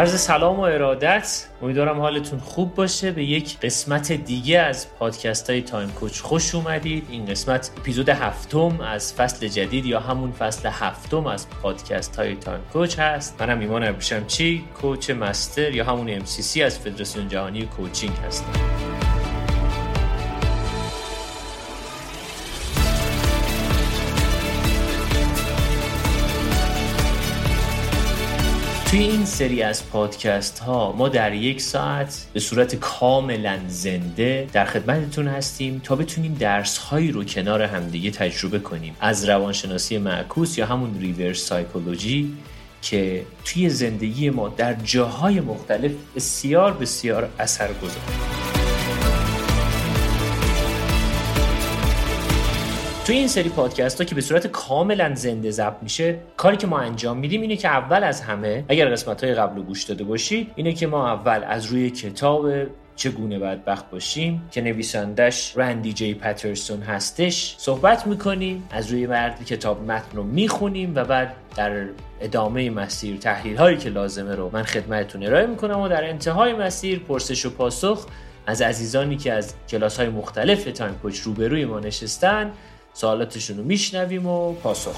عرض سلام و ارادت. امیدوارم حالتون خوب باشه. به یک قسمت دیگه از پادکست های تایم کوچ خوش اومدید. این قسمت اپیزود هفتم از فصل جدید یا همون فصل هفتم از پادکست های تایم کوچ هست. منم ایمان ابریشم چی coach master یا همون MCC از فدراسیون جهانی کوچینگ هستم. توی این سری از پادکست ها ما در یک ساعت به صورت کاملا زنده در خدمتتون هستیم تا بتونیم درس هایی رو کنار همدیگه تجربه کنیم. از روانشناسی معکوس یا همون ریورس سایکولوژی که توی زندگی ما در جاهای مختلف بسیار بسیار اثر گذاره توی این سری پادکست ها که به صورت کاملا زنده ضبط میشه کاری که ما انجام میدیم اینه که اول از همه اگر قسمت های قبل رو گوش داده باشید اینه که ما اول از روی کتاب چگونه بدبخت باشیم که نویسندش رندی جی پترسون هستش صحبت می‌کنیم از روی متن کتاب متن رو می‌خونیم و بعد در ادامه مسیر تحلیل هایی که لازمه رو من خدمتتون ارائه می‌کنم و در انتهای مسیر پرسش و پاسخ از عزیزانی که از کلاس های مختلف تایم کوچ روبروی ما نشستن سوالاتشون رو میشنویم و پاسخ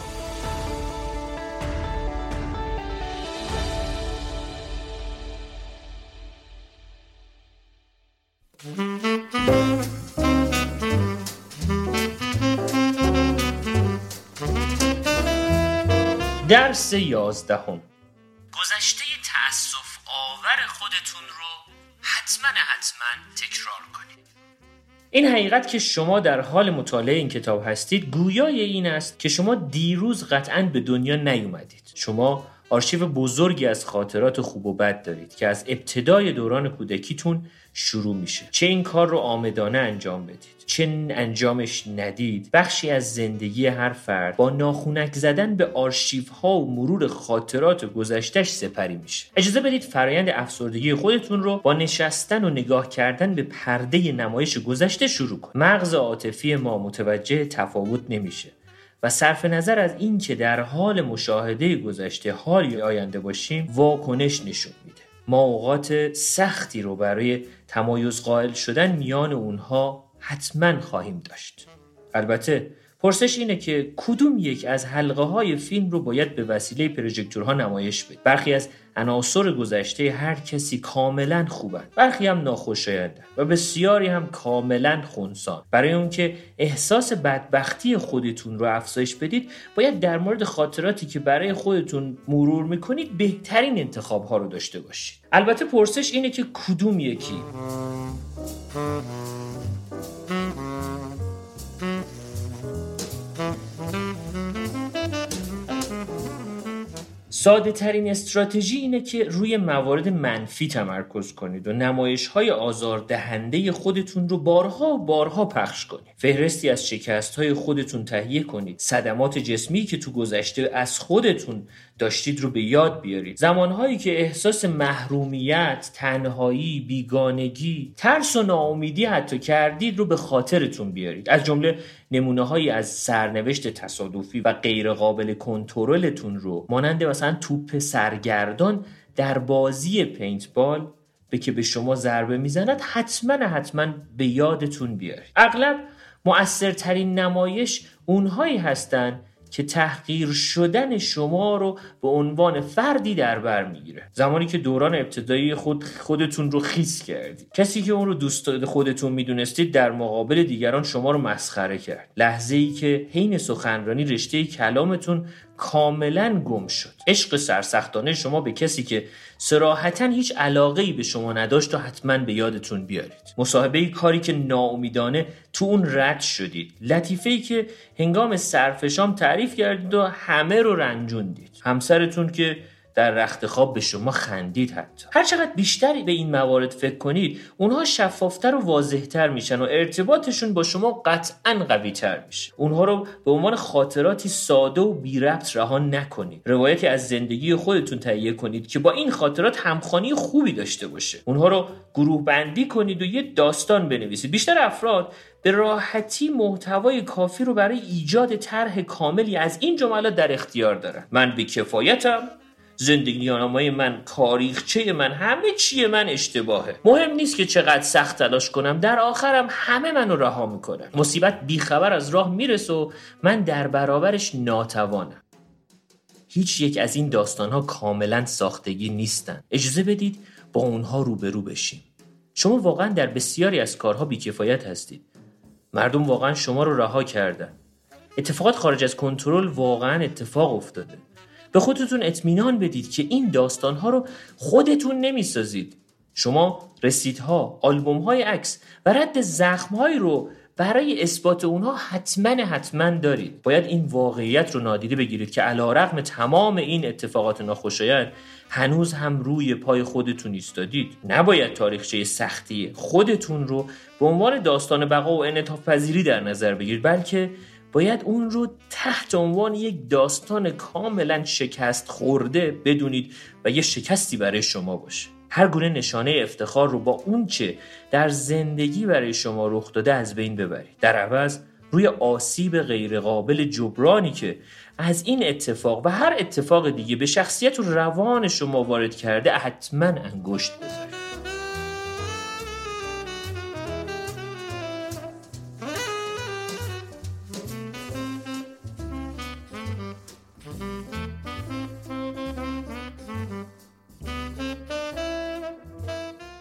درس یازدهم. گذشته تأسف آور خودتون رو حتما حتما تکرار کنید. این حقیقت که شما در حال مطالعه این کتاب هستید گویای این است که شما دیروز قطعا به دنیا نیومدید. شما آرشیو بزرگی از خاطرات خوب و بد دارید که از ابتدای دوران کودکیتون شروع میشه. چه این کار رو آمدانه انجام بدید چه انجامش ندید بخشی از زندگی هر فرد با ناخونک زدن به آرشیف ها و مرور خاطرات گذشتش سپری میشه. اجازه بدید فرایند افسردگی خودتون رو با نشستن و نگاه کردن به پرده نمایش گذشته شروع کنید. مغز عاطفی ما متوجه تفاوت نمیشه. و صرف نظر از اینکه در حال مشاهده گذشته حالی آینده باشیم واکنش نشون میده. ما اوقات سختی رو برای تمایز قائل شدن میان اونها حتما خواهیم داشت. البته پرسش اینه که کدوم یک از حلقه های فیلم رو باید به وسیله پروژکتورها نمایش بده. برخی از عناصر گذشته هر کسی کاملا خوبن. برخی هم ناخوشایندن و بسیاری هم کاملا خونسان. برای اون که احساس بدبختی خودتون رو افزایش بدید باید در مورد خاطراتی که برای خودتون مرور می‌کنید بهترین انتخاب ها رو داشته باشید. البته پرسش اینه که کدوم یکی؟ ساده ترین استراتژی اینه که روی موارد منفی تمرکز کنید و نمایش های آزار دهنده خودتون رو بارها و بارها پخش کنید. فهرستی از شکست های خودتون تهیه کنید. صدمات جسمی که تو گذشته از خودتون داشتید رو به یاد بیارید. زمانهایی که احساس محرومیت تنهایی بیگانگی ترس و ناامیدی حتی کردید رو به خاطرتون بیارید. از جمله نمونه هایی از سرنوشت تصادفی و غیرقابل کنترلتون رو. مانند مثلا توپ سرگردان در بازی پینتبال به که به شما ضربه می‌زند حتما حتما به یادتون بیارید. اغلب مؤثرترین نمایش اونهایی هستند که تحقیر شدن شما رو به عنوان فردی در بر می‌گیره. زمانی که دوران ابتدایی خود خودتون رو خیس کردید. کسی که اون رو دوست خودتون می‌دونستید در مقابل دیگران شما رو مسخره کرد. لحظه ای که حین سخنرانی رشته کلامتون کاملا گم شد. عشق سرسختانه شما به کسی که سراحتا هیچ علاقه ای به شما نداشت و حتما به یادتون بیارید. مصاحبه کاری که ناامیدانه تو اون رد شدید. لطیفه ای که هنگام سرفشام تعریف کردید و همه رو رنجوندید. همسرتون که در رخت خواب به شما خندید حتی. هر چقدر بیشتری به این موارد فکر کنید اونها شفافتر و واضحتر میشن و ارتباطشون با شما قطعا قویتر میشه. اونها رو به عنوان خاطراتی ساده و بی ربط رها نکنید. روایتی از زندگی خودتون تهیه کنید که با این خاطرات همخوانی خوبی داشته باشه. اونها رو گروه بندی کنید و یه داستان بنویسید. بیشتر افراد به راحتی محتوای کافی رو برای ایجاد طرح کاملی از این جملات در اختیار دارن. من به کفایتم زندگی نامه من کاریخچه من همه چیه من اشتباهه. مهم نیست که چقدر سخت تلاش کنم در آخرم همه منو رها می‌کنن. مصیبت بیخبر از راه می‌رسه و من در برابرش ناتوانم. هیچ یک از این داستان ها کاملا ساختگی نیستن. اجازه بدید با اونها روبرو بشیم. شما واقعا در بسیاری از کارها بیکفایت هستید. مردم واقعا شما رو رها کردن. اتفاقات خارج از کنترل واقعا اتفاق افتاده. به خودتون اطمینان بدید که این داستانها رو خودتون نمی‌سازید. شما رسیدها های عکس و رد زخمهایی رو برای اثبات اونها حتما حتما دارید. باید این واقعیت رو نادیده بگیرید که علا رقم تمام این اتفاقات ناخوشایند هنوز هم روی پای خودتون ایستادید. نباید تاریخچه سختی خودتون رو به عنوان داستان بقا و انعطاف پذیری در نظر بگیرید بلکه باید اون رو تحت عنوان یک داستان کاملا شکست خورده بدونید و یه شکستی برای شما باشه. هر گونه نشانه افتخار رو با اون چه در زندگی برای شما رخ داده از بین ببرید. در عوض روی آسیب غیرقابل جبرانی که از این اتفاق و هر اتفاق دیگه به شخصیت و روان شما وارد کرده حتما انگشت بذارید.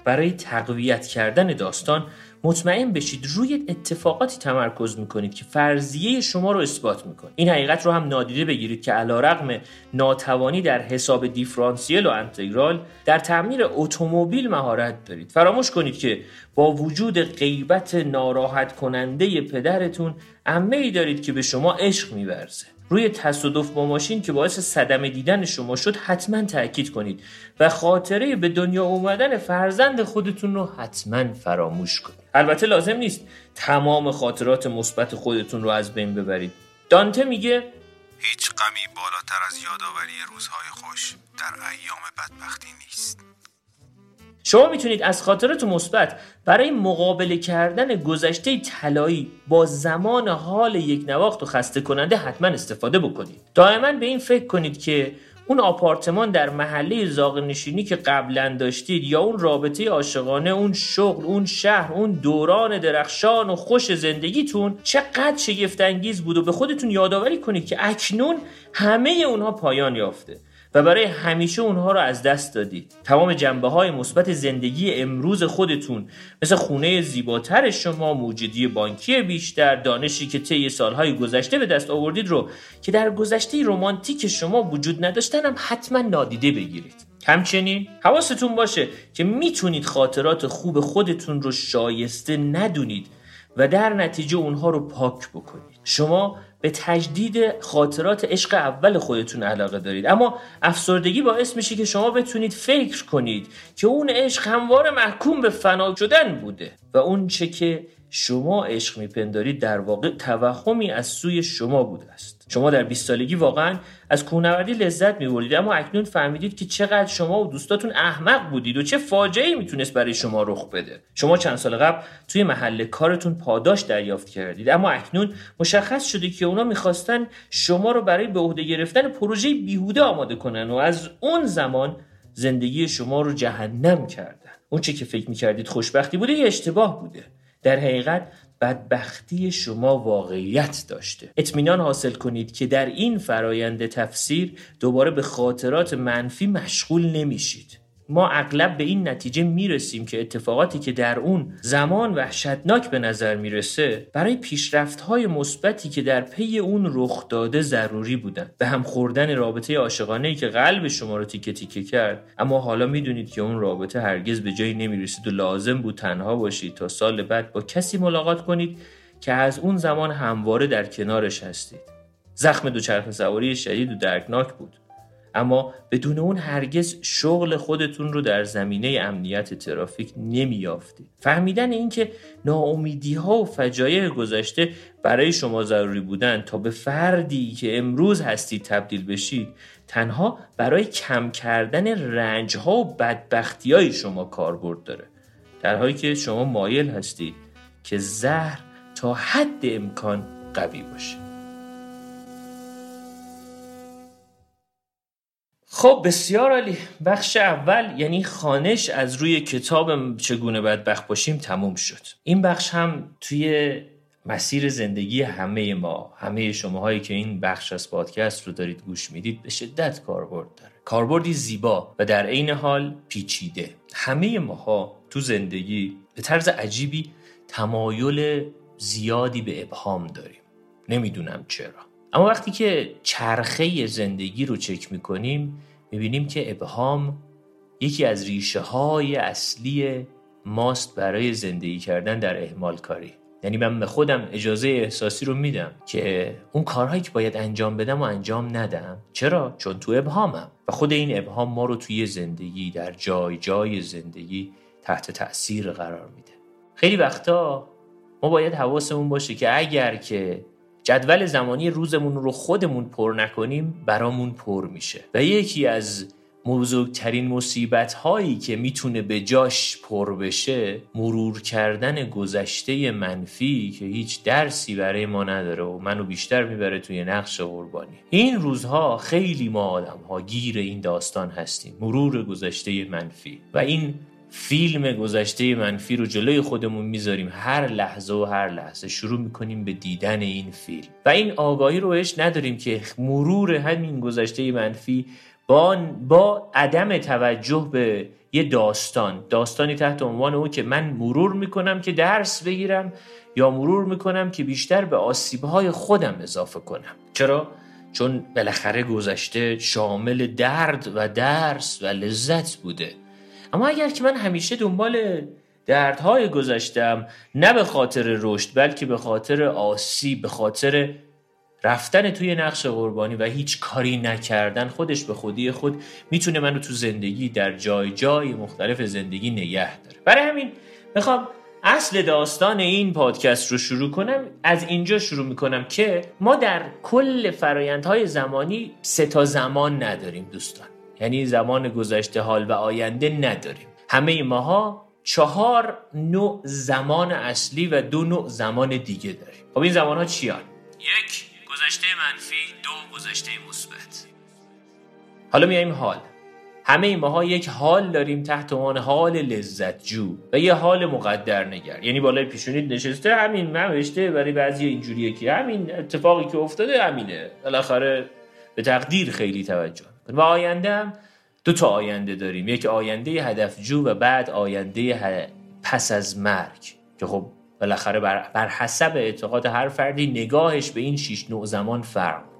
برای تقویت کردن داستان مطمئن بشید روی اتفاقاتی تمرکز می‌کنید که فرضیه شما رو اثبات می‌کنه. این حقیقت رو هم نادیده بگیرید که علا رقم ناتوانی در حساب دیفرانسیل و انتگرال در تعمیر اتومبیل مهارت دارید. فراموش کنید که با وجود غیبت ناراحت کننده پدرتون امه ای دارید که به شما عشق میورزه. روی تصادف با ماشین که باعث صدمه دیدن شما شد حتما تاکید کنید و خاطره به دنیا اومدن فرزند خودتون رو حتما فراموش کنید. البته لازم نیست تمام خاطرات مثبت خودتون رو از بین ببرید. دانته میگه هیچ غمی بالاتر از یادآوری روزهای خوش در ایام بدبختی نیست. شما می‌تونید از خاطرات مثبت برای مقابله کردن گذشته طلایی با زمان حال یک نواخت و خسته کننده حتما استفاده بکنید. دائما به این فکر کنید که اون آپارتمان در محله زاغ نشینی که قبلا داشتید یا اون رابطه عاشقانه اون شغل اون شهر اون دوران درخشان و خوش زندگیتون چقدر شگفت انگیز بود و به خودتون یادآوری کنید که اکنون همه اونها پایان یافته. و برای همیشه اونها رو از دست دادید. تمام جنبه های مثبت زندگی امروز خودتون مثل خونه زیباتر شما موجودی بانکی بیشتر دانشی که طی سالهای گذشته به دست آوردید رو که در گذشته رمانتیک شما وجود نداشتن هم حتما نادیده بگیرید. همچنین حواستون باشه که می‌تونید خاطرات خوب خودتون رو شایسته ندونید و در نتیجه اونها رو پاک بکنید. شما به تجدید خاطرات عشق اول خودتون علاقه دارید. اما افسردگی باعث میشه که شما بتونید فکر کنید که اون عشق هموار محکوم به فنا شدن بوده و اون چه که شما عشق میپندارید در واقع توهمی از سوی شما بوده است. شما در 20 سالگی واقعا از کوهنوردی لذت می‌برید اما اکنون فهمیدید که چقدر شما و دوستاتون احمق بودید و چه فاجعه می‌تونست برای شما رخ بده. شما چند سال قبل توی محل کارتون پاداش دریافت کردید اما اکنون مشخص شده که اونا می‌خواستن شما رو برای به عهده گرفتن پروژه بیهوده آماده کنن و از اون زمان زندگی شما رو جهنم کردن. اون چه که فکر می‌کردید خوشبختی بوده یه اشتباه بوده؟ در حقیقت بدبختی شما واقعیت داشته. اطمینان حاصل کنید که در این فرایند تفسیر دوباره به خاطرات منفی مشغول نمیشید. ما اغلب به این نتیجه می‌رسیم که اتفاقاتی که در اون زمان وحشتناک به نظر می‌رسه برای پیشرفت های مثبتی که در پی اون رخ داده ضروری بودن به هم خوردن رابطه عاشقانه ای که قلب شما رو تیکه تیکه کرد. اما حالا می‌دونید که اون رابطه هرگز به جایی نمی‌رسید و لازم بود تنها باشید تا سال بعد با کسی ملاقات کنید که از اون زمان همواره در کنارش هستید. زخم دوچرخه سواری شدید و درکناک بود. اما بدون اون هرگز شغل خودتون رو در زمینه امنیت ترافیک نمیافتید فهمیدن اینکه ناامیدی ها و فجایع گذشته برای شما ضروری بودن تا به فردی که امروز هستید تبدیل بشید تنها برای کم کردن رنج ها و بدبختی های شما کاربرد داره. در حالی که شما مایل هستید که زهر تا حد امکان قوی باشه. خب بسیار عالی. بخش اول یعنی خانش از روی کتاب چگونه بدبخت باشیم تموم شد. این بخش هم توی مسیر زندگی همه ما همه شماهایی که این بخش از پادکست رو دارید گوش می‌دید به شدت کاربرد داره. کاربردی زیبا و در عین حال پیچیده. همه ماها تو زندگی به طرز عجیبی تمایل زیادی به ابهام داریم. نمی‌دونم چرا. اما وقتی که چرخه زندگی رو چک می‌کنیم می‌بینیم که ابهام یکی از ریشه های اصلی ماست برای زندگی کردن در احمال کاری. یعنی من به خودم اجازه احساسی رو میدم که اون کارهایی که باید انجام بدم و انجام ندم. چرا؟ چون تو ابهامم. و خود این ابهام ما رو توی زندگی در جای جای زندگی تحت تاثیر قرار میده. خیلی وقتا ما باید حواسمون باشه که اگر که جدول زمانی روزمون رو خودمون پر نکنیم برامون پر میشه. و یکی از بزرگترین مصیبت هایی که می‌تونه به جاش پر بشه مرور کردن گذشته منفی که هیچ درسی برای ما نداره و منو بیشتر می‌بره توی نقش قربانی. این روزها خیلی ما آدم ها گیر این داستان هستیم مرور گذشته منفی. و این فیلم گذشته منفی رو جلوی خودمون می‌ذاریم هر لحظه و هر لحظه. شروع می‌کنیم به دیدن این فیلم و این آگاهی رو بهش نداریم که مرور همین گذشته منفی با, با عدم توجه به یه داستان. داستانی تحت عنوان او که من مرور می‌کنم که درس بگیرم یا مرور می‌کنم که بیشتر به آسیبهای خودم اضافه کنم. چرا؟ چون بالاخره گذشته شامل درد و درس و لذت بوده. اما اگر که من همیشه دنبال دردهای گذشتم نه به خاطر رشد بلکه به خاطر آسیب به خاطر رفتن توی نقش قربانی و هیچ کاری نکردن خودش به خودی خود می‌تونه منو تو زندگی در جای جای مختلف زندگی نگه داره. برای همین می‌خوام اصل داستان این پادکست رو شروع کنم. از اینجا شروع می‌کنم که ما در کل فرایندهای زمانی سه تا زمان نداریم دوستان. یعنی زمان گذشته حال و آینده نداریم. همه ماها چهار نوع زمان اصلی و دو نوع زمان دیگه داریم. خب این زمان ها چیان؟ یک گذشته منفی دو گذشته مثبت. حالا میایم حال. همه ماها یک حال داریم تحت عنوان حال لذت جو و یه حال مقدر نگر. یعنی بالای پیشونید نشسته همین نوشته برای بعضی اینجوریه که همین اتفاقی که افتاده همینه. بالاخره به تقدیر خیلی توجه. و آینده هم دو تا آینده داریم. یک آینده هدفجو و بعد آینده پس از مرگ. که خب بالاخره بر, بر حسب اعتقاد هر فردی نگاهش به این شیش نوع زمان فرق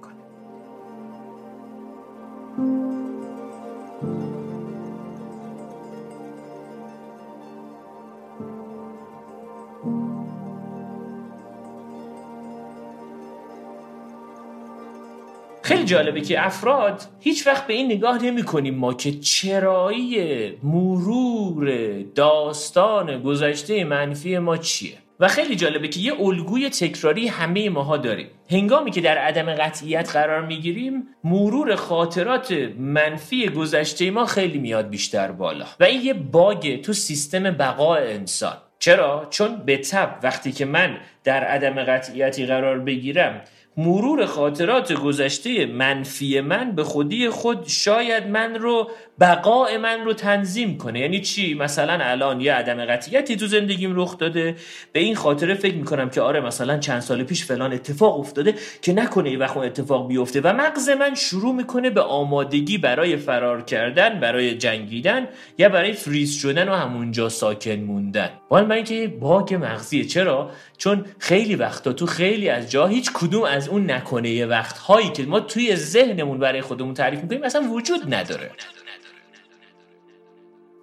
خیلی جالبه که افراد هیچ وقت به این نگاه نمی کنیم ما که چرایی مرور داستان گذشته منفی ما چیه. و خیلی جالبه که یه الگوی تکراری همه ماها داریم. هنگامی که در عدم قطعیت قرار می‌گیریم مرور خاطرات منفی گذشته ما خیلی میاد بیشتر بالا. و این یه باگ تو سیستم بقای انسان. چرا؟ چون به تب وقتی که من در عدم قطعیتی قرار بگیرم مرور خاطرات گذشته منفی من به خودی خود شاید من رو بقای من رو تنظیم کنه. یعنی چی؟ مثلا الان یه عدم قطعیتی تو زندگیم رخ داده. به این خاطره فکر می‌کنم که آره مثلا چند سال پیش فلان اتفاق افتاده که نکنه یه وقت اتفاق بیفته و مغز من شروع می‌کنه به آمادگی برای فرار کردن برای جنگیدن یا برای فریز شدن و همونجا ساکن موندن. ولی من که باگ مغزیه. چرا؟ چون خیلی وقتا تو خیلی از جا هیچ کدوم از اون نکنه وقت هایی که ما توی ذهنمون برای خودمون تعریف می‌کنیم اصلا وجود نداره.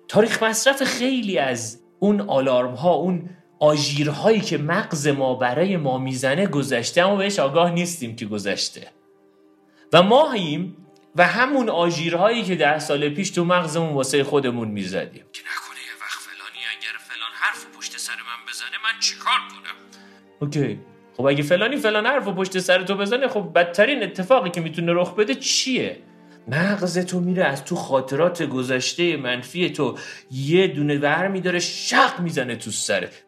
تاریخ مصرف خیلی از اون آلارم ها اون آژیرهایی که مغز ما برای ما می‌زنه گذشته اما بهش آگاه نیستیم که گذشته. و ماهیم و همون آژیرهایی که ده سال پیش تو مغزمون واسه خودمون می‌زدیم. که نکنه یه وقت فلانی اگر فلان حرف پشت سر من بزنه من چیکار کنم؟ اوکی. خب اگه فلانی فلان حرف پشت سر تو بزنه خب بدترین اتفاقی که می‌تونه رخ بده چیه؟ مغز تو میره از تو خاطرات گذشته منفی تو. یه دونه ور میداره شق می‌زنه تو سرت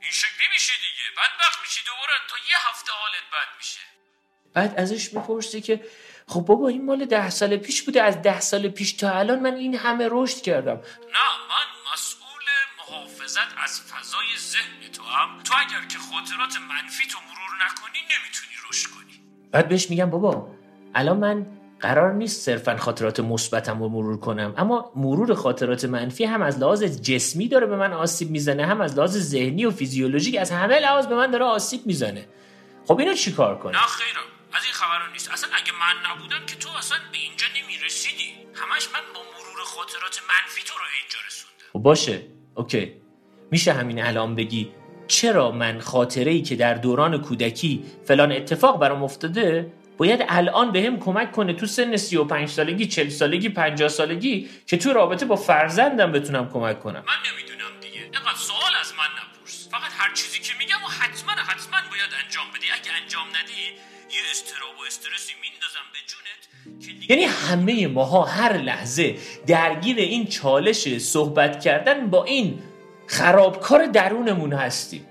این شکلی میشه دیگه. بدبخت میشی دوباره. تا یه هفته حالت بد میشه. بعد ازش می‌پرسی که خب بابا این مال ده سال پیش بوده. از ده سال پیش تا الان من این همه رشد کردم. نه من مسئول محافظت از فضای ذهن تو هم. تو اگر که خاطرات منفی تو مرور نکنی نمی‌تونی رشد کنی. بعد بهش میگم بابا الان من قرار نیست صرفا خاطرات مثبتم رو مرور کنم. اما مرور خاطرات منفی هم از لحاظ جسمی داره به من آسیب می‌زنه هم از لحاظ ذهنی و فیزیولوژیک از همه لحاظ به من داره آسیب می‌زنه. خب اینو چیکار کنم؟ نه خیرم. از این خبران نیست. اصلا اگه من نبودم که تو اصلا به اینجا نمی‌رسیدی. همش من با مرور خاطرات منفی تو رو اینجا رسوندم. خب باشه. اوکی. میشه همین الان بگی چرا من خاطره ای که در دوران کودکی فلان اتفاق برام افتاده باید الان به هم کمک کنه تو سن 35 سالگی 40 سالگی 50 سالگی که تو رابطه با فرزندم بتونم کمک کنم. من نمی‌دونم دیگه. اینقدر سوال از من نپرس. فقط هر چیزی که میگم و حتما حتما باید انجام بدی. اگه انجام ندی یه استراب و استرسی میندازم به جونت یعنی همه ماها هر لحظه درگیر این چالش صحبت کردن با این خرابکار درونمون هستیم.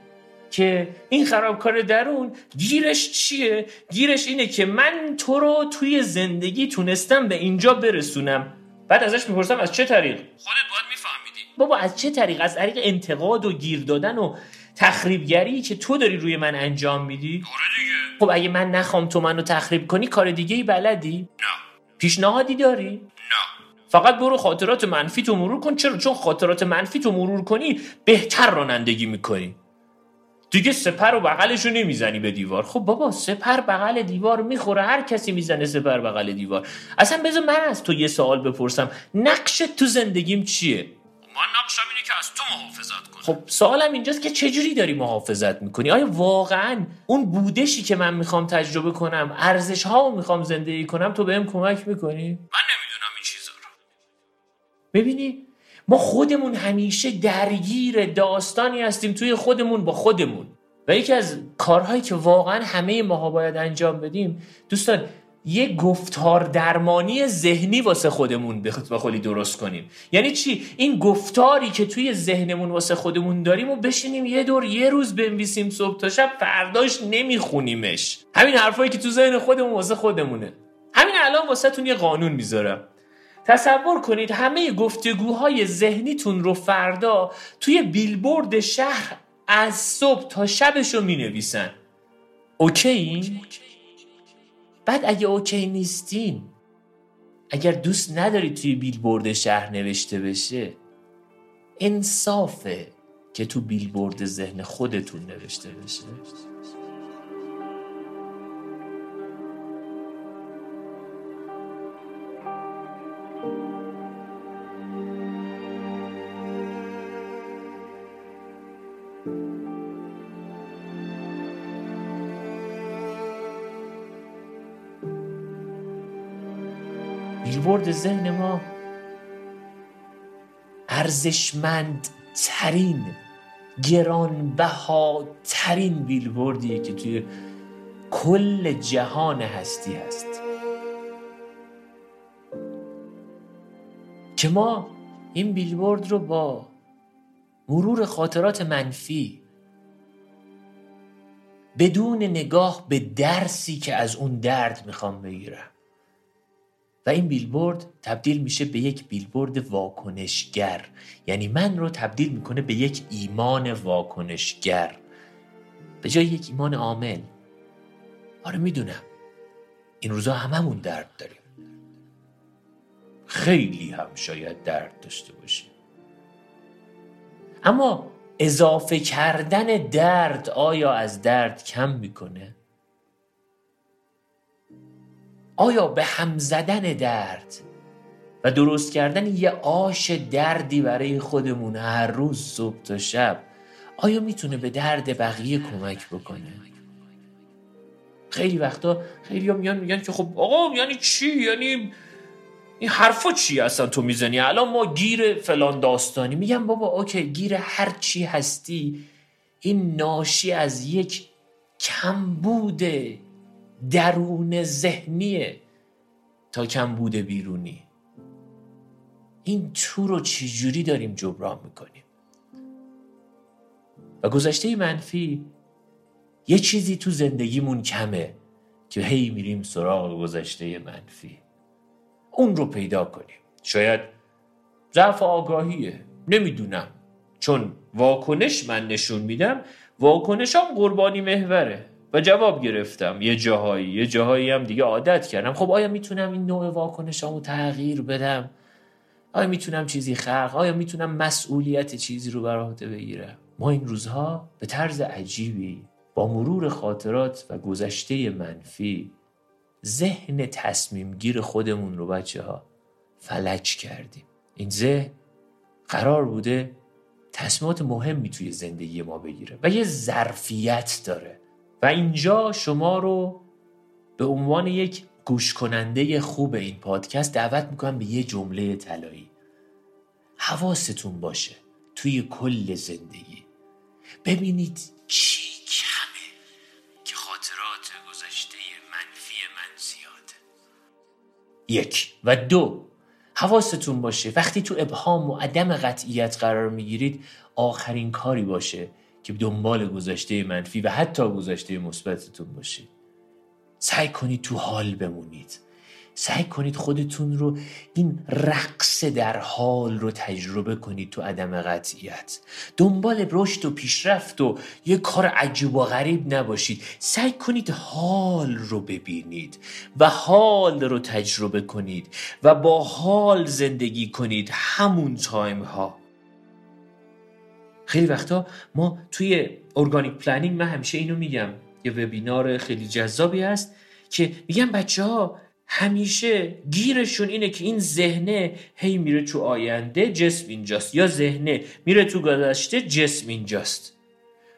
که این خرابکار درون گیرش چیه؟ گیرش اینه که من تو رو توی زندگی تونستم به اینجا برسونم بعد ازش می‌پرسم از چه طریق؟ خودت باید میفهمیدی بابا از چه طریق؟ از طریق انتقاد و گیر دادن و تخریبگری که تو داری روی من انجام میدی؟ آره دیگه خب اگه من نخوام تو منو تخریب کنی کار دیگه ای بلدی؟ نه پیشنهادی داری؟ نه فقط برو خاطرات منفی تو مرور کن چرا چون خاطرات منفی تو مرور کنی بهتر رانندگی می‌کنی دیگه سپر و بغلشو نمی‌زنی به دیوار. خب بابا سپر بغل دیوار می‌خوره هر کسی می‌زنه سپر بغل دیوار. اصلا بذار من از تو یه سوال بپرسم. نقشت تو زندگیم چیه؟ من نقشم اینه که از تو محافظت کنم. خب سوالم اینجاست که چجوری داری محافظت می‌کنی؟ آیا واقعا اون بودشی که من می‌خوام تجربه کنم ارزش ها می‌خوام زندگی کنم تو بهم کمک می‌کنی؟ من نمی‌دونم این چیزا رو. ببینی ما خودمون همیشه درگیر داستانی هستیم توی خودمون با خودمون. و یکی از کارهایی که واقعا همه ماها باید انجام بدیم دوستان یه گفتار درمانی ذهنی واسه خودمون به خودی درست کنیم. یعنی چی؟ این گفتاری که توی ذهنمون واسه خودمون داریم و بشینیم یه دور یه روز بنویسیم صبح تا شب فرداش نمیخونیمش. همین حرفایی که تو ذهن خودمون واسه خودمونه. همین الان واسه تون یه قانون می‌ذارم. تصور کنید همه گفتگوهای ذهنیتون رو فردا توی بیلبورد شهر از صبح تا شبش رو می نویسن اوکی؟ بعد اگه اوکی نیستین اگر دوست ندارید توی بیلبورد شهر نوشته بشه انصافه که تو بیلبورد ذهن خودتون نوشته بشه بیلبورد ذهن ما ارزشمند ترین گرانبها ترین بیلبوردیه که توی کل جهان هستی هست. که ما این بیلبورد رو با مرور خاطرات منفی. بدون نگاه به درسی که از اون درد می‌خوام بگیرم. و این بیلبورد تبدیل میشه به یک بیلبورد واکنشگر. یعنی من رو تبدیل می‌کنه به یک ایمان واکنشگر. به جای یک ایمان عامل. آره می‌دونم. این روزا هممون درد داریم. خیلی هم شاید درد داشته باشیم. اما اضافه کردن درد آیا از درد کم می‌کنه؟ آیا به هم زدن درد و درست کردن یه آش دردی برای خودمون هر روز صبح تا شب آیا می‌تونه به درد بقیه کمک بکنه خیلی وقتا خیلی میان میگن که خب آقا یعنی چی یعنی این حرفا چی اصلا تو می‌زنی؟ الان ما گیر فلان داستانی. میگم بابا اوکی گیر هر چی هستی این ناشی از یک کمبود درون ذهنیه تا کمبود بیرونی. این تو رو چجوری داریم جبران می‌کنیم؟ و گذشته منفی یه چیزی تو زندگیمون کمه که هی میریم سراغ گذشته منفی. اون رو پیدا کنیم. شاید ضعف آگاهیه. نمی‌دونم. چون واکنش من نشون میدم واکنشم قربانی محوره و جواب گرفتم. یه جاهایی یه جاهایی هم دیگه عادت کردم. خب آیا می‌تونم این نوع واکنشامو تغییر بدم؟ آیا می‌تونم چیزی خلق؟ آیا می‌تونم مسئولیت چیزی رو بر عهده بگیرم؟ ما این روزها به طرز عجیبی با مرور خاطرات و گذشته منفی ذهن تصمیم گیر خودمون رو بچه ها فلج کردیم. این ذهن قرار بوده تصمیمات مهمی توی زندگی ما بگیره و یه ظرفیت داره. و اینجا شما رو به عنوان یک گوش کننده خوب این پادکست دعوت می‌کنم به یه جمله طلایی. حواستون باشه توی کل زندگی. ببینید چی خاطرات گذشته منفی من زیاده یک و دو حواستون باشه وقتی تو ابهام و عدم قطعیت قرار می‌گیرید آخرین کاری باشه که دنبال گذشته منفی و حتی گذشته مثبتتون باشید. سعی کنید تو حال بمونید. سعی کنید خودتون رو این رقص در حال رو تجربه کنید تو عدم قطعیت. دنبال رشد و پیشرفت و یه کار عجیب و غریب نباشید. سعی کنید حال رو ببینید و حال رو تجربه کنید و با حال زندگی کنید همون time ها خیلی وقتا ما توی organic planning من همیشه اینو میگم. یه وبینار خیلی جذابی هست که میگم بچه ها همیشه گیرشون اینه که این ذهنه هی میره تو آینده جسم اینجاست یا ذهنه میره تو گذشته جسم اینجاست.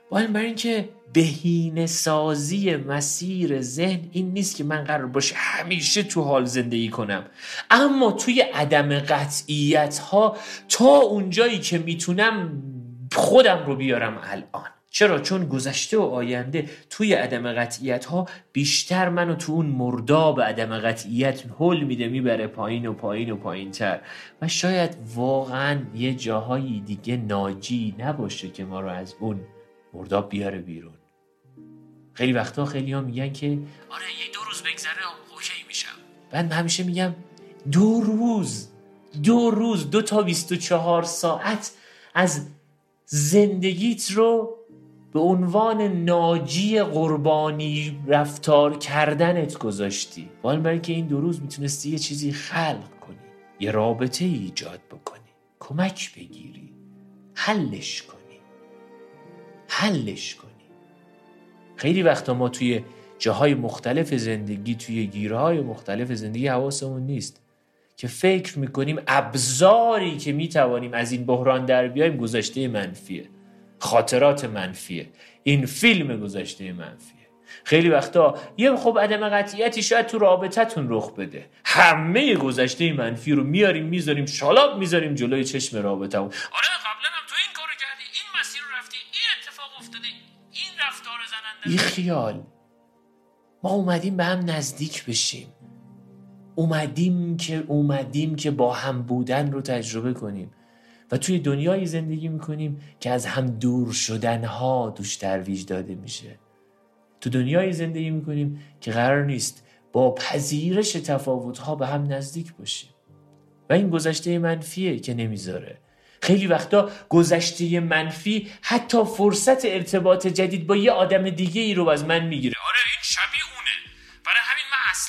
باید برای اینکه بهینه سازی مسیر ذهن این نیست که من قرار باشه همیشه تو حال زندگی کنم. اما توی عدم قطعیت ها تا اونجایی که می‌تونم خودم رو بیارم الان. چرا؟ چون گذشته و آینده توی عدم قطعیت ها بیشتر منو تو اون مرداب عدم قطعیت حل میده می‌بره پایین و پایین و پایین تر و شاید واقعا یه جاهایی دیگه ناجی نباشه که ما رو از اون مرداب بیاره بیرون. خیلی وقتا خیلی ها میگن که آره یه دو روز بگذره اوکی میشم. من همیشه میگم دو روز دو روز دو تا بیست و چهار ساعت از زندگیت رو به عنوان ناجی قربانی رفتار کردنت گذاشتی. ولی برای که این دو روز می‌تونستی یه چیزی خلق کنی یه رابطه ایجاد بکنی کمک بگیری حلش کنی حلش کنی. خیلی وقتا ما توی جاهای مختلف زندگی توی گیرهای مختلف زندگی حواسمون نیست که فکر می‌کنیم ابزاری که می‌توانیم از این بحران در بیایم گذشته منفیه. خاطرات منفیه. این فیلم گذشته منفیه. خیلی وقتا یه خب عدم قطعیتی شاید تو رابطتون رخ بده. همه گذشته منفی رو میاریم می‌ذاریم شالاب می‌ذاریم جلوی چشم رابطه آره قبلا هم تو این کارو کردی. این مسیر رو رفتی. این اتفاق افتاده. این رفتار زننده بی خیال. ما اومدیم به هم نزدیک بشیم. اومدیم که اومدیم که با هم بودن رو تجربه کنیم. و توی دنیایی زندگی می‌کنیم که از هم دور شدن ها دوش ترویج داده میشه. تو دنیایی زندگی می‌کنیم که قرار نیست با پذیرش تفاوت ها به هم نزدیک باشیم. و این گذشته منفیه که نمی‌ذاره. خیلی وقتا گذشته منفی حتی فرصت ارتباط جدید با یه آدم دیگه ای رو از من می‌گیره. آره این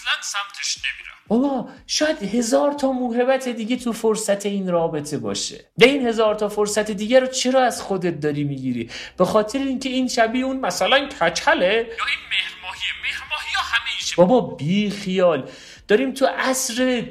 اصلا سمتش نمیرم. بابا شاید هزار تا موهبت دیگه تو فرصت این رابطه باشه. ده این هزار تا فرصت دیگه رو چرا از خودت داری می‌گیری؟ به خاطر اینکه این شبیه اون مثلا کچله. یا این مهرماهی مهرماهی یا همه ایشه بابا بی خیال. داریم تو عصر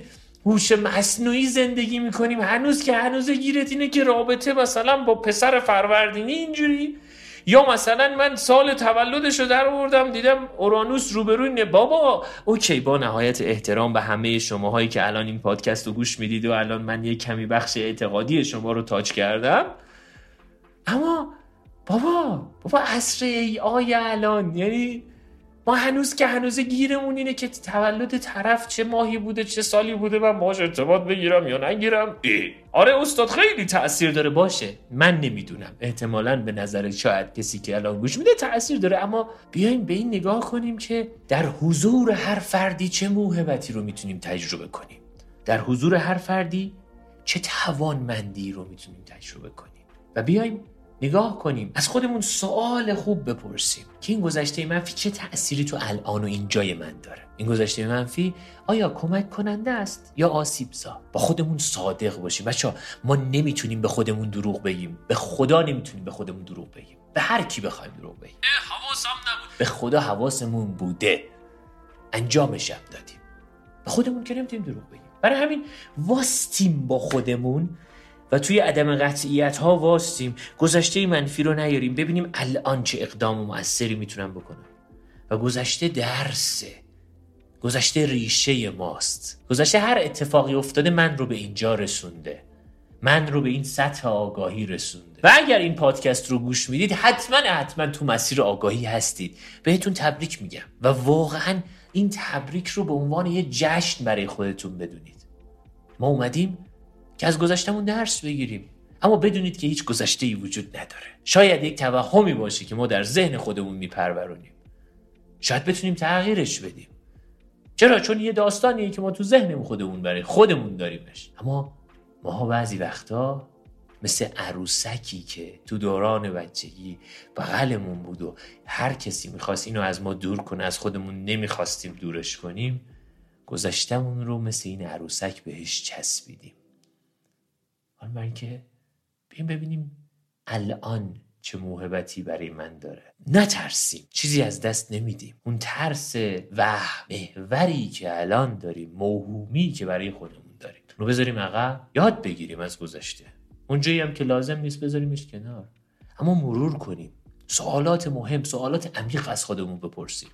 هوش مصنوعی زندگی می‌کنیم. هنوز که هنوز گیرت اینه که رابطه مثلا با پسر فروردینی اینجوری. یا مثلا من سال تولدش رو در آوردم دیدم اورانوس روبروی بابا اوکی با نهایت احترام به همه شماهایی که الان این پادکست رو گوش می‌دید و الان من یک کمی بخش اعتقادی شما رو تاچ کردم. اما بابا بابا عصر ای آی الان یعنی ما هنوز که هنوز گیرمون اینه که تولد طرف چه ماهی بوده چه سالی بوده من باش ارتباط بگیرم یا نگیرم؟ ای. آره استاد خیلی تاثیر داره. باشه. من نمی‌دونم. احتمالا به نظر شاید کسی که الان گوش میده تاثیر داره. اما بیایم به این نگاه کنیم که در حضور هر فردی چه موهبتی رو می‌تونیم تجربه کنیم؟ در حضور هر فردی چه توانمندی رو می‌تونیم تجربه کنیم؟ و بیایم نگاه کنیم. از خودمون سوال خوب بپرسیم. که این گذشته منفی چه تأثیری تو الان و اینجای من داره؟ این گذشته منفی آیا کمک کننده است یا آسیب زا با خودمون صادق باشیم. بچه ما نمی‌تونیم به خودمون دروغ بگیم. به خدا نمی‌تونیم به خودمون دروغ بگیم. به هر کی بخوایم دروغ بگیم. نبود. به خدا حواسمون بوده. انجامش هم دادیم. به خودمون که نمی‌تونیم دروغ بگیم. برای همین واستیم با خودمون. و توی عدم قطعیت ها واستیم. گذشته منفی رو نیاریم. ببینیم الان چه اقدام و مؤثری می‌تونم بکنم و گذشته درسه. گذشته ریشه ماست. گذشته هر اتفاقی افتاده من رو به اینجا رسونده. من رو به این سطح آگاهی رسونده. و اگر این پادکست رو گوش می‌دید حتما حتما تو مسیر آگاهی هستید. بهتون تبریک میگم. و واقعا این تبریک رو به عنوان یه جشن برای خودتون بدونید. ما اومدیم که از گذشتمون درس بگیریم. اما بدونید که هیچ گذشته ای وجود نداره. شاید یک توهمی باشه که ما در ذهن خودمون میپرورونیم. شاید بتونیم تغییرش بدیم. چرا؟ چون یه داستانیه که ما تو ذهنمون خودمون برای خودمون داریمش. اما ماها بعضی وقتا مثل عروسکی که تو دوران بچگی بغلمون بود و هر کسی می‌خواست اینو از ما دور کنه از خودمون نمی‌خواستیم دورش کنیم گذشتمون رو مثل این عروسک بهش چسبیدیم. حالا برای اینکه بیم ببینیم الان چه موهبتی برای من داره. نترسیم. چیزی از دست نمیدیم. اون ترس و محوری که الان داریم موهومی که برای خودمون داریم. رو بذاریم عقب. یاد بگیریم از گذشته. اونجایی هم که لازم نیست بذاریمش کنار. اما مرور کنیم. سوالات مهم سوالات عمیق از خودمون بپرسیم.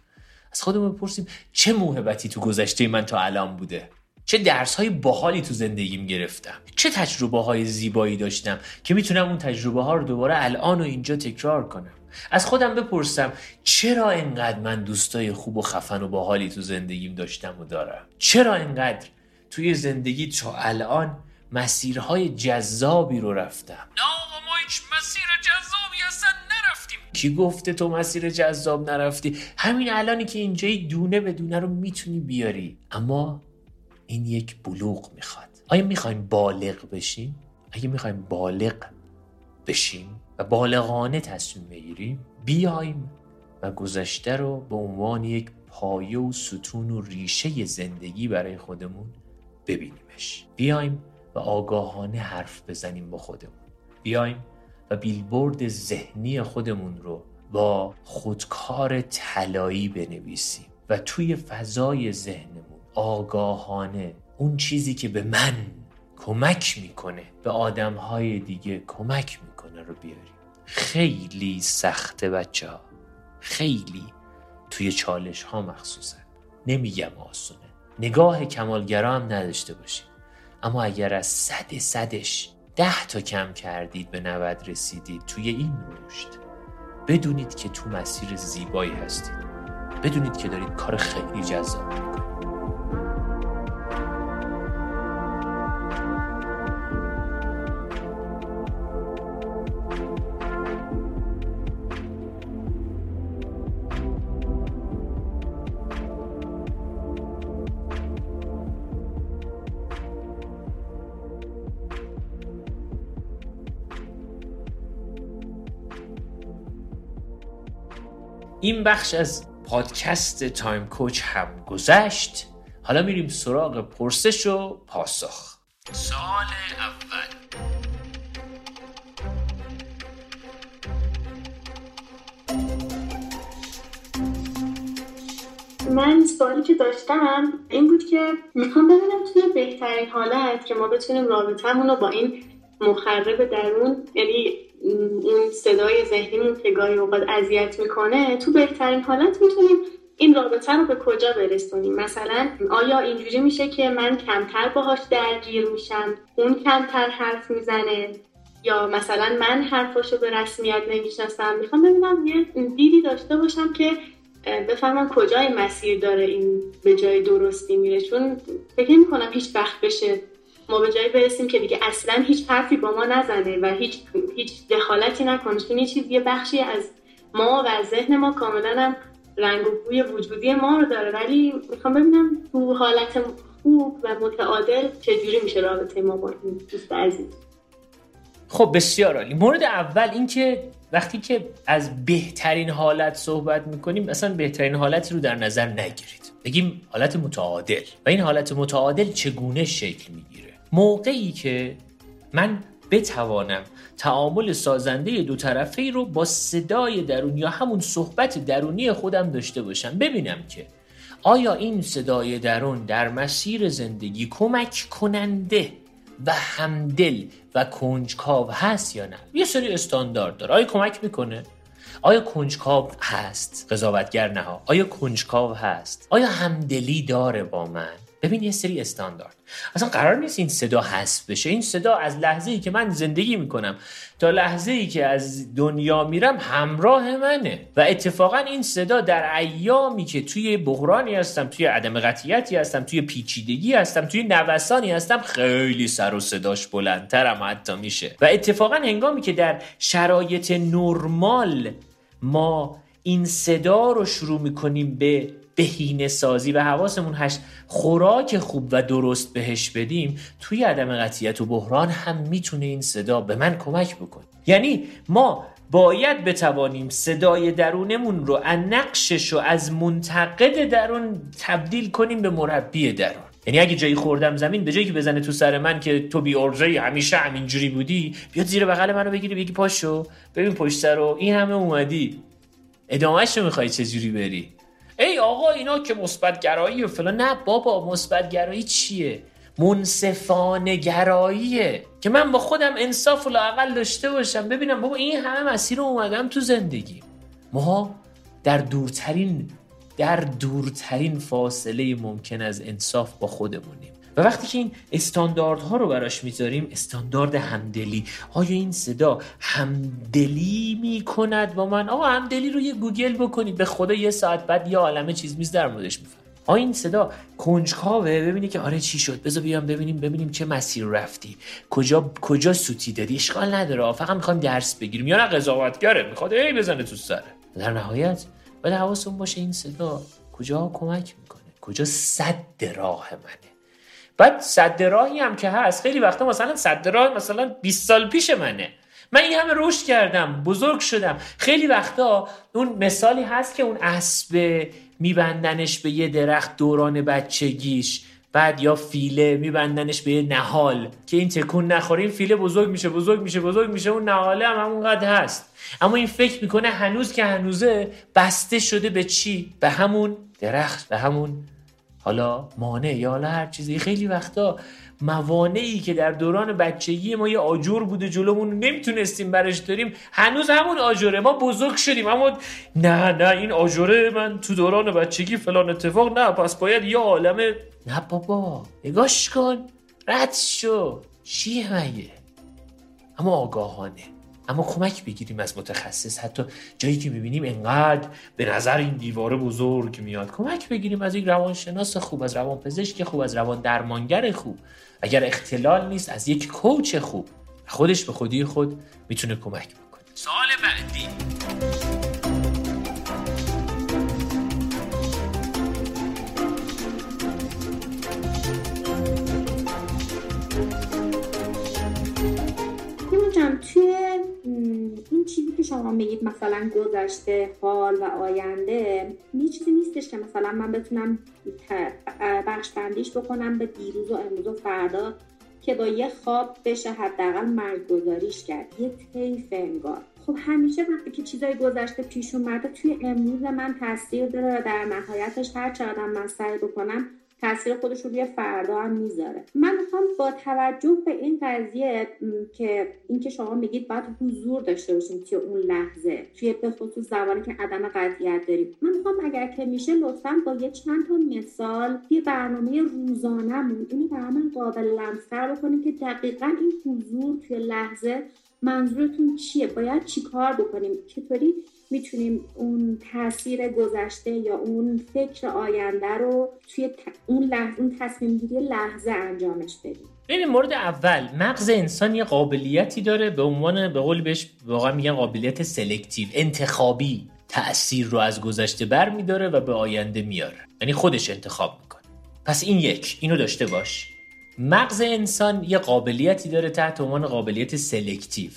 از خودمون بپرسیم چه موهبتی تو گذشته من تا الان بوده؟ چه درس های باحالی تو زندگیم گرفتم. چه تجربه های زیبایی داشتم که می‌تونم اون تجربه ها رو دوباره الان و اینجا تکرار کنم. از خودم بپرسم چرا انقدر من دوستای خوب و خفن و باحالی تو زندگیم داشتم و دارم؟ چرا انقدر توی زندگی تا الان مسیرهای جذابی رو رفتم؟ نه آقا ما هیچ مسیر جذابی اصلا نرفتیم. کی گفته تو مسیر جذاب نرفتی؟ همین الانی که اینجایی دونه به دونه رو می‌تونی بیاری. اما این یک بلوغ می‌خواد. آیا می‌خوایم بالغ بشیم؟ اگه می‌خوایم بالغ بشیم و بالغانه تصمیم بگیریم بیایم و گذشته رو به عنوان یک پایه و ستون و ریشه زندگی برای خودمون ببینیمش. بیایم و آگاهانه حرف بزنیم با خودمون. بیایم و بیلبورد ذهنی خودمون رو با خودکار طلایی بنویسیم و توی فضای ذهنمون آگاهانه. اون چیزی که به من کمک می‌کنه به آدمهای دیگه کمک می‌کنه رو بیاریم خیلی سخته بچه ها خیلی. توی چالش ها مخصوصا. نمیگم آسونه. نگاه کمالگرا هم نداشته باشید. اما اگر از صد صدش ده تا کم کردید به 90 رسیدید توی این رشد. بدونید که تو مسیر زیبایی هستید. بدونید که دارید کار خیلی جذاب می‌کنید. این بخش از پادکست تایم کوچ هم گذشت. حالا میریم سراغ پرسش و پاسخ. سال اول. من سوالی که داشتم این بود که می‌خوام ببینم توی بهترین حالت که ما بتونیم رابطهمون رو با این مخرب درون یعنی اون صدای ذهنیمون که گاهی اوقات اذیت می‌کنه تو بهترین حالت می‌تونیم این رابطه رو به کجا برسونیم؟ مثلا آیا اینجوری میشه که من کمتر باهاش درگیر میشم؟ اون کمتر حرف می‌زنه؟ یا مثلا من حرفاشو به رسمیت نمی‌شناسم؟ می‌خوام ببینم یه دیدی داشته باشم که بفهمم کجای مسیر داره این به جای درستی میره. چون فکر می‌کنم هیچ وقت بشه ما به جایی برسیم که دیگه اصلا هیچ حرفی با ما نزنه و هیچ هیچ دخالتی نکنه. چون یه چیز یه بخشی از ما و از ذهن ما کاملا هم رنگ و بوی وجودی ما رو داره. ولی می‌خوام ببینم تو حالت خوب و متعادل چجوری میشه رابطه ما با این دوست عزیز؟ خب بسیار عالی. مورد اول اینکه وقتی که از بهترین حالت صحبت می‌کنیم اصلا بهترین حالتی رو در نظر نگیرید. بگیم حالت متعادل. و این حالت متعادل چگونه شکل می‌گیره؟ موقعی که من بتوانم تعامل سازنده دو طرفه رو با صدای درون یا همون صحبت درونی خودم داشته باشم ببینم که آیا این صدای درون در مسیر زندگی کمک کننده و همدل و کنجکاو هست یا نه؟ یه سری استاندارد داره. آیا کمک می‌کنه؟ آیا کنجکاو هست؟ قضاوتگر نه آیا کنجکاو هست؟ آیا همدلی داره با من؟ ببین یه سری استاندارد. اصلا قرار نیست این صدا حذف بشه. این صدا از لحظه ای که من زندگی می‌کنم تا لحظه ای که از دنیا میرم همراه منه. و اتفاقا این صدا در ایامی که توی بحرانی هستم توی عدم قطیتی هستم توی پیچیدگی هستم توی نوسانی هستم خیلی سر و صداش بلندترم حتی میشه. و اتفاقا هنگامی که در شرایط نرمال ما این صدا رو شروع می‌کنیم به بهینه سازی و حواسمون هشت خوراک خوب و درست بهش بدیم توی عدم قطیت و بحران هم می‌تونه این صدا به من کمک بکنه. یعنی ما باید بتوانیم صدای درونمون رو از نقشش و از منتقد درون تبدیل کنیم به مربی درون. یعنی اگه جایی خوردم زمین به جایی که بزنه تو سر من که تو بی ارزه همیشه همینجوری بودی بیاد زیر بغل منو بگیری بگی پاشو ببین پشت رو این همه اومدی. ادامهش رو می‌خوای چجوری بری؟ ای آقا اینا که مثبت گرایی و فلان. نه بابا مثبت گرایی چیه؟ منصفانه گراییه که من با خودم انصاف و لاقل داشته باشم. ببینم بابا این همه مسیر رو اومدم تو زندگی. ما در دورترین در دورترین فاصله ممکن از انصاف با خودمونیم. و وقتی که این استانداردها رو براش می‌ذاریم استاندارد همدلی. آیا این صدا همدلی می‌کند با من؟ آقا همدلی رو یه گوگل بکنید. به خدا یه ساعت بعد یه عالمه چیز میز در موردش میفهم آیا این صدا کنجکاوه. ببینی که آره چی شد. بذار بیام ببینیم ببینیم چه مسیر رفتی. کجا کجا سوتی دادی؟ اشکال نداره. فقط می‌خوام درس بگیریم. یا نه قضاوتگره. می‌خواد ای بزنه تو سره در نهایت باید حواستون باشه این صدا کجا کمک می‌کنه؟ کجا صد راه منه؟ بعد صد راهی هم که هست خیلی وقتا مثلا صد راه مثلا 20 سال پیش منه. من این همه رشد کردم بزرگ شدم. خیلی وقتا اون مثالی هست که اون اسب میبندنش به یه درخت دوران بچگیش بعد یا فیله میبندنش به یه نهال. که این تکون نخوره این فیله بزرگ میشه بزرگ میشه بزرگ میشه اون نهاله هم همونقدر هست. اما این فکر می‌کنه هنوز که هنوزه بسته شده به چی؟ به همون درخت به همون حالا مانع یا حالا هر چیزی. خیلی وقتا موانعی که در دوران بچگی ما یه آجر بوده جلومون نمی‌تونستیم برش داریم هنوز همون آجره. ما بزرگ شدیم اما نه نه این آجره من تو دوران بچگی فلان اتفاق نه. پس باید یه عالمه نه بابا نگاش کن. رد شو. چیه مگه؟ اما آگاهانه. اما کمک بگیریم از متخصص. حتی جایی که می‌بینیم انقدر به نظر این دیواره بزرگ میاد. کمک بگیریم از یک روانشناس خوب از روانپزشک خوب از روان درمانگر خوب. اگر اختلال نیست از یک کوچ خوب. خودش به خودی خود می‌تونه کمک بکنه. سال بعدی. چیزی که شما میگید مثلا گذشته حال و آینده یه چیزی نیستش که مثلا من بتونم بخش بندیش بکنم به دیروز و امروز و فردا که با یه خواب بشه حداقل مرگگذاریش کرد. یه طیف انگار. خب همیشه وقتی که چیزای گذشته پیش اومده توی امروز من تاثیر داره در نهایتش هر چقدر من سعی بکنم تاثیر خودش رو روی فردا هم می‌ذاره. من می‌خوام با توجه به این قضیه که اینکه شما میگید باید حضور داشته باشیم توی اون لحظه توی به خصوص زمانی که عدم قطعیت داریم. من می‌خوام اگر که میشه لطفا با یه چند تا مثال توی برنامه روزانهمون اینو برامون قابل لمستر بکنیم که دقیقا این حضور توی لحظه منظورتون چیه؟ باید چیکار بکنیم؟ چطوری می‌تونیم اون تاثیر گذشته یا اون فکر آینده رو توی اون لحظه اون تصمیم گیری لحظه انجامش بدیم. ببین مورد اول مغز انسان یه قابلیتی داره به عنوان به قول بهش واقعا میگن قابلیت selective انتخابی. تاثیر رو از گذشته بر میداره و به آینده میاره. یعنی خودش انتخاب می‌کنه. پس این یک اینو داشته باش. مغز انسان یه قابلیتی داره تحت عنوان قابلیت selective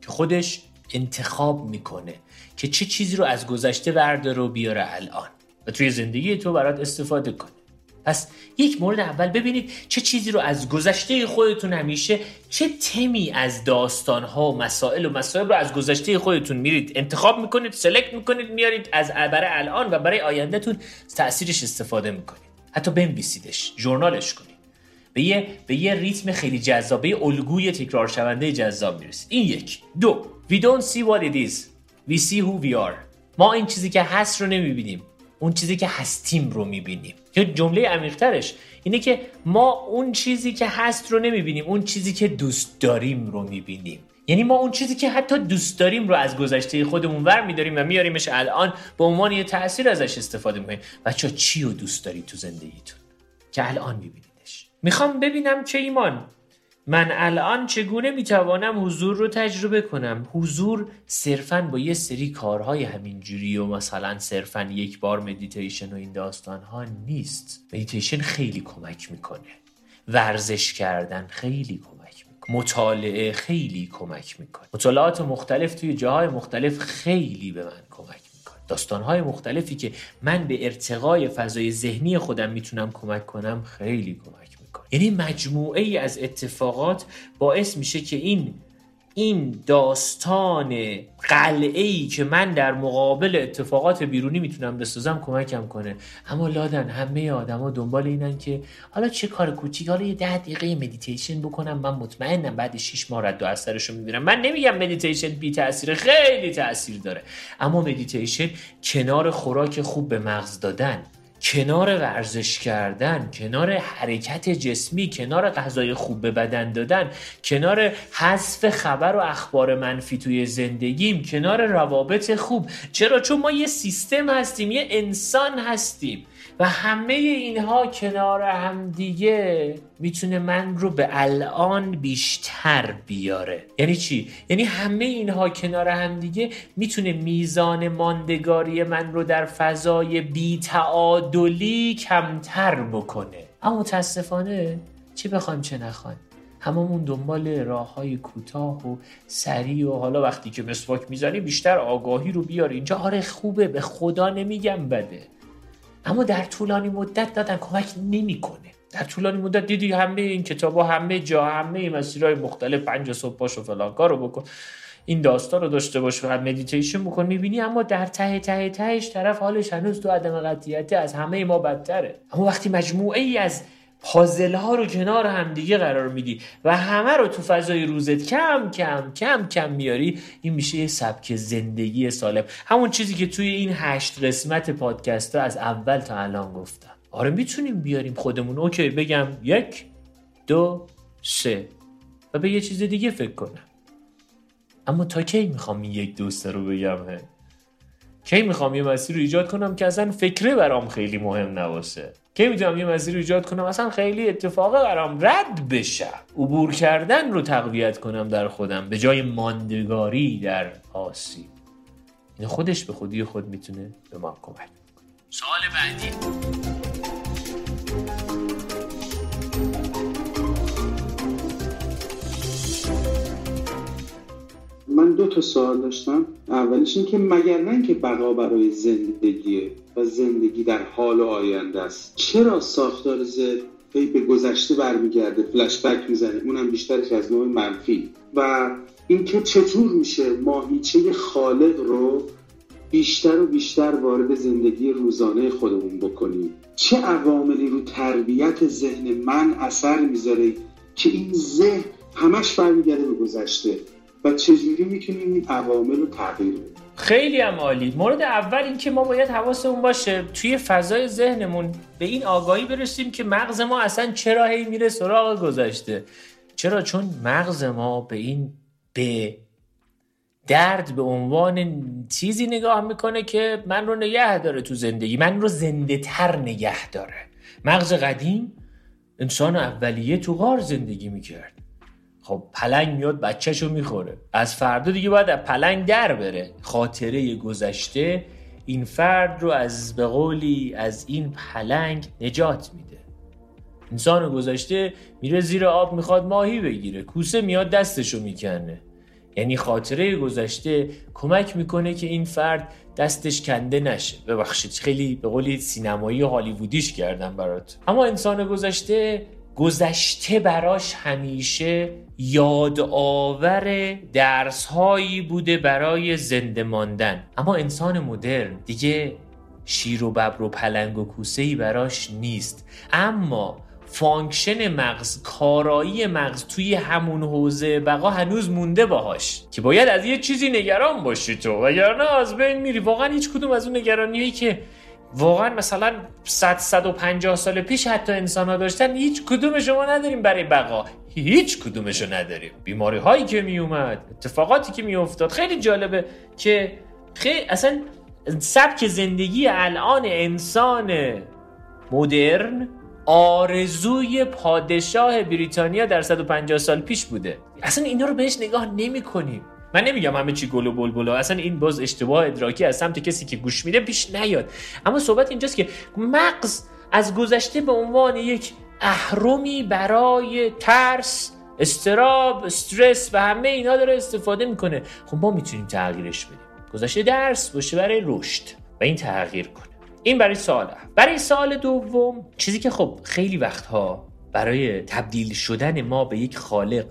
که خودش انتخاب می‌کنه که چه چیزی رو از گذشته برداره و بیاره الان و توی زندگی تو برات استفاده کنه. پس یک مورد اول ببینید چه چیزی رو از گذشته خودتون همیشه چه تمی از داستانها و مسائل و مسائل رو از گذشته خودتون میرید. انتخاب می‌کنید سلکت می‌کنید میارید از برای الان و برای آیندهتون تاثیرش استفاده می‌کنید. حتی بنویسیدش ژورنالش کنید. به یه به یه ریتم خیلی جذاب به الگوی تکرار شونده جذاب می‌رسید. این یک. دو. We don't see what it is. We see who we are. ما این چیزی که هست رو نمی‌بینیم. اون چیزی که هستیم رو می‌بینیم. یا جمله عمیقترش اینه که ما اون چیزی که هست رو نمی‌بینیم اون چیزی که دوست داریم رو می‌بینیم. یعنی ما اون چیزی که حتی دوست داریم رو از گذشته خودمون ور میداریم و میاریمش الان به عنوان یه تاثیر ازش استفاده می‌کنیم. بچه چی رو دوست داری تو زندگیتون که الان میبینیدش؟ می‌خوام ببینم که ایمان من الان چگونه می‌توانم حضور رو تجربه کنم؟ حضور صرفا با یه سری کارهای همینجوری و مثلا صرفا یک بار مدیتیشن و این داستان ها نیست. مدیتیشن خیلی کمک می‌کنه. ورزش کردن خیلی کمک می‌کنه. مطالعه خیلی کمک می‌کنه. مطالعات مختلف توی جاهای مختلف خیلی به من کمک می‌کنه. داستانهای مختلفی که من به ارتقای فضای ذهنی خودم می‌تونم کمک کنم خیلی کمک یعنی مجموعه ای از اتفاقات باعث میشه که این این داستان قلعه ای که من در مقابل اتفاقات بیرونی می‌تونم بسازم کمکم کنه. اما لادن همه آدما دنبال اینن که حالا چه کار کوچیک حالا یه ده دقیقه مدیتیشن بکنم من مطمئنم بعد 6 ماه رد و اثرشو می‌بینم من نمیگم مدیتیشن بی تاثیر خیلی تاثیر داره. اما مدیتیشن کنار خوراک خوب به مغز دادن. کنار ورزش کردن کنار حرکت جسمی کنار غذای خوب به بدن دادن کنار حذف خبر و اخبار منفی توی زندگیم کنار روابط خوب. چرا؟ چون ما یه سیستم هستیم یه انسان هستیم. و همه اینها کنار هم دیگه می‌تونه من رو به الان بیشتر بیاره. یعنی چی؟ یعنی همه اینها کنار هم دیگه می‌تونه میزان ماندگاری من رو در فضای بیتعادلی کمتر بکنه. اما متاسفانه چی بخوایم چه نخوایم هممون دنبال راه های کوتاه و سریع و حالا وقتی که مسواک می‌زنی بیشتر آگاهی رو بیار اینجا. آره خوبه به خدا نمیگم بده. اما در طولانی مدت دادن کمک نمی‌کنه. در طولانی مدت دیدی همه این کتاب همه جا همه مسیرهای مختلف پنج صبح باش و فلان کارو بکن. این داستان رو داشته باش و مدیتیشن بکن می‌بینی اما در ته ته تهش طرف حالش هنوز تو عدم قطعیت از همه ما بدتره. اما وقتی مجموعه ای از پازل ها رو کنار هم دیگه قرار میدی و همه رو تو فضای روزت کم کم کم کم میاری این میشه یه سبک زندگی سالم. همون چیزی که توی این هشت قسمت پادکست از اول تا الان گفتم. آره می‌تونیم بیاریم خودمون. okay بگم یک دو سه. و به یه چیز دیگه فکر کنم. اما تا کی می‌خوام این یک دو سه رو بگم؟ کی می‌خوام یه مسیر رو ایجاد کنم که اصلا فکره برام خیلی مهم نباشه؟ کی می‌تونم یه مسیر رو ایجاد کنم. اصلا خیلی اتفاق برام رد بشه. عبور کردن رو تقویت کنم در خودم. به جای ماندگاری در آسیب. این خودش به خودی خود می‌تونه به ما کمک سوال بعدی. من دو تا سوال داشتم. اولیش این که مگر نه که بقا برای زندگیه و زندگی در حال و آینده است. چرا ساختار ذهن به گذشته برمیگرده؟ فلش بک می‌زنه اونم بیشترش از نوع منفی. و اینکه چطور میشه ماهیچه خالق رو بیشتر و بیشتر وارد زندگی روزانه خودمون بکنیم؟ چه عواملی رو تربیت ذهن من اثر می‌ذاره که این ذهن همش برمیگرده به گذشته؟ و چجوری می‌تونیم این عوامل رو تغییر بدیم؟ خیلی هم عالی. مورد اول این که ما باید حواسمون باشه توی فضای ذهنمون به این آگاهی برسیم که مغز ما اصلا چرا هی میره سراغ گذشته چرا؟ چون مغز ما به این به درد به عنوان چیزی نگاه می‌کنه که من رو نگه داره تو زندگی من رو زنده تر نگه داره. مغز قدیم انسان اولیه تو غار زندگی می‌کرد. خب پلنگ میاد بچهش رو می‌خوره. از فردا دیگه باید از پلنگ در بره. خاطره گذشته این فرد رو از به قولی از این پلنگ نجات میده. انسان گذشته میره زیر آب می‌خواد ماهی بگیره. کوسه میاد دستشو می‌کنه. یعنی خاطره گذشته کمک می‌کنه که این فرد دستش کنده نشه. ببخشید خیلی به قولی سینمایی هالیوودیش کردم برات. اما انسان گذشته گذشته براش همیشه یادآور درس هایی بوده برای زنده ماندن. اما انسان مدرن دیگه شیر و ببر و پلنگ و کوسه ای براش نیست. اما function مغز کارایی مغز توی همون حوزه بقا هنوز مونده باهاش. که باید از یه چیزی نگران باشی تو. وگرنه از بین میری. واقعا هیچ کدوم از اون نگرانیایی که واقعا مثلا 100 150 سال پیش حتی انسان ها داشتن هیچ کدوم شما نداریم برای بقا. هیچ کدومشو نداریم. بیماری هایی که می اومد اتفاقاتی که می افتاد خیلی جالبه که خیلی اصلا سبک زندگی الان انسان مدرن آرزوی پادشاه بریتانیا در 150 سال پیش بوده. اصلا اینا رو بهش نگاه نمی کنیم من نمیگم همه چی گل و بلبل اصلا این باز اشتباه ادراکی از سمت کسی که گوش میده پیش نیاد. اما صحبت اینجاست که مغز از گذشته به عنوان یک اهرمی برای ترس استراب استرس و همه اینا داره استفاده می‌کنه. خب ما می‌تونیم تغییرش بدیم. گذشته درس باشه برای رشد و این تغییر کنه. این برای سال برای سال دوم چیزی که خب خیلی وقتها برای تبدیل شدن ما به یک خالق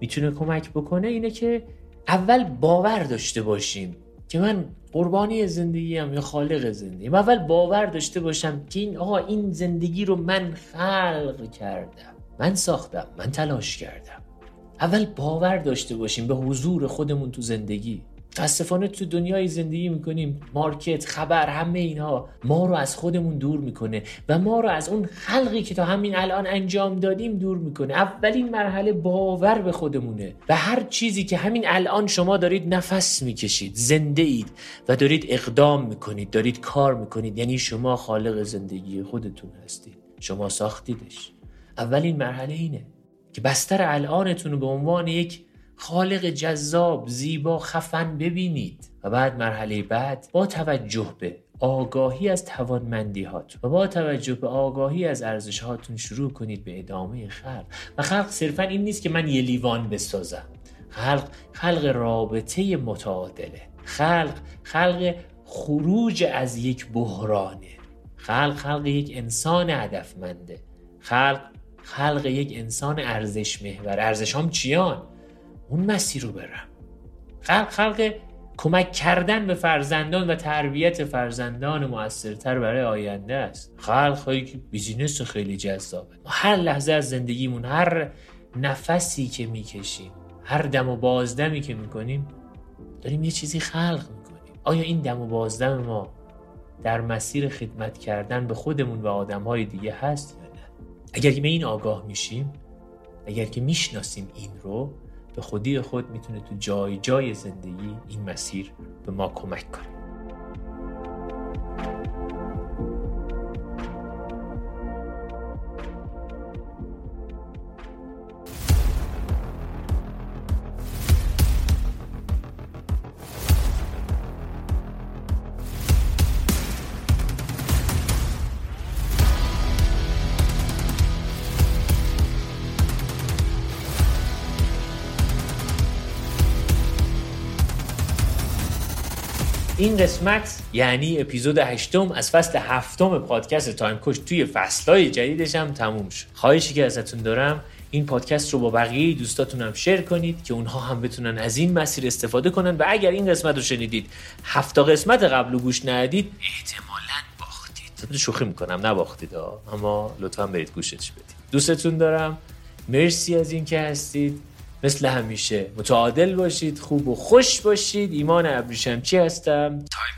می‌تونه کمک بکنه اینه که اول باور داشته باشیم که من قربانی زندگی هم یا خالق زندگی اول باور داشته باشم که این آقا این زندگی رو من خلق کردم. من ساختم. من تلاش کردم. اول باور داشته باشیم به حضور خودمون تو زندگی. متاسفانه تو دنیای زندگی می‌کنیم مارکت خبر همه اینها ما رو از خودمون دور می‌کنه و ما رو از اون خلقی که تا همین الان انجام دادیم دور می‌کنه. اولین مرحله باور به خودمونه و هر چیزی که همین الان شما دارید نفس می‌کشید زنده اید و دارید اقدام می‌کنید دارید کار می‌کنید. یعنی شما خالق زندگی خودتون هستید. شما ساختیدش. اولین مرحله اینه که بستر الانتون رو به عنوان یک خالق جذاب زیبا خفن ببینید. و بعد مرحله بعد با توجه به آگاهی از توانمندی هاتون و با توجه به آگاهی از ارزش هاتون شروع کنید به ادامه خلق. و خلق صرفا این نیست که من یه لیوان بسازم. خلق خلق رابطه متعادله. خلق خلق خروج از یک بحرانه. خلق خلق یک انسان هدفمنده. خلق خلق یک انسان ارزش محور ارزش هم چیان؟ اون مسیر رو برم. خلق خلق کمک کردن به فرزندان و تربیت فرزندان موثرتر برای آینده است. خلق هایی که بیزینس خیلی جذابه. ما هر لحظه از زندگیمون هر نفسی که می‌کشیم هر دم و بازدمی که می‌کنیم داریم یه چیزی خلق می‌کنیم. آیا این دم و بازدم ما در مسیر خدمت کردن به خودمون و آدمهای دیگه هست یا نه؟ اگر که به این آگاه میشیم اگر که می‌شناسیم این رو به خودی خود می‌تونه تو جای جای زندگی این مسیر به ما کمک کنه. قسمت یعنی اپیزود هشتم از فصل هفتم پادکست تایم کوچ توی فصلهای جدیدش هم تموم شد. خواهشی که ازتون دارم این پادکست رو با بقیه دوستاتون هم share کنید که اونها هم بتونن از این مسیر استفاده کنن و اگر این قسمت رو شنیدید هفتا قسمت قبل و گوش ندید احتمالا باختید. شوخی می‌کنم نباختید. اما لطفا برید گوشش بدید. دوستتون دارم مرسی از اینکه هستید. مثل همیشه. متعادل باشید خوب و خوش باشید. ایمان ابریشمچی هستم؟ تایم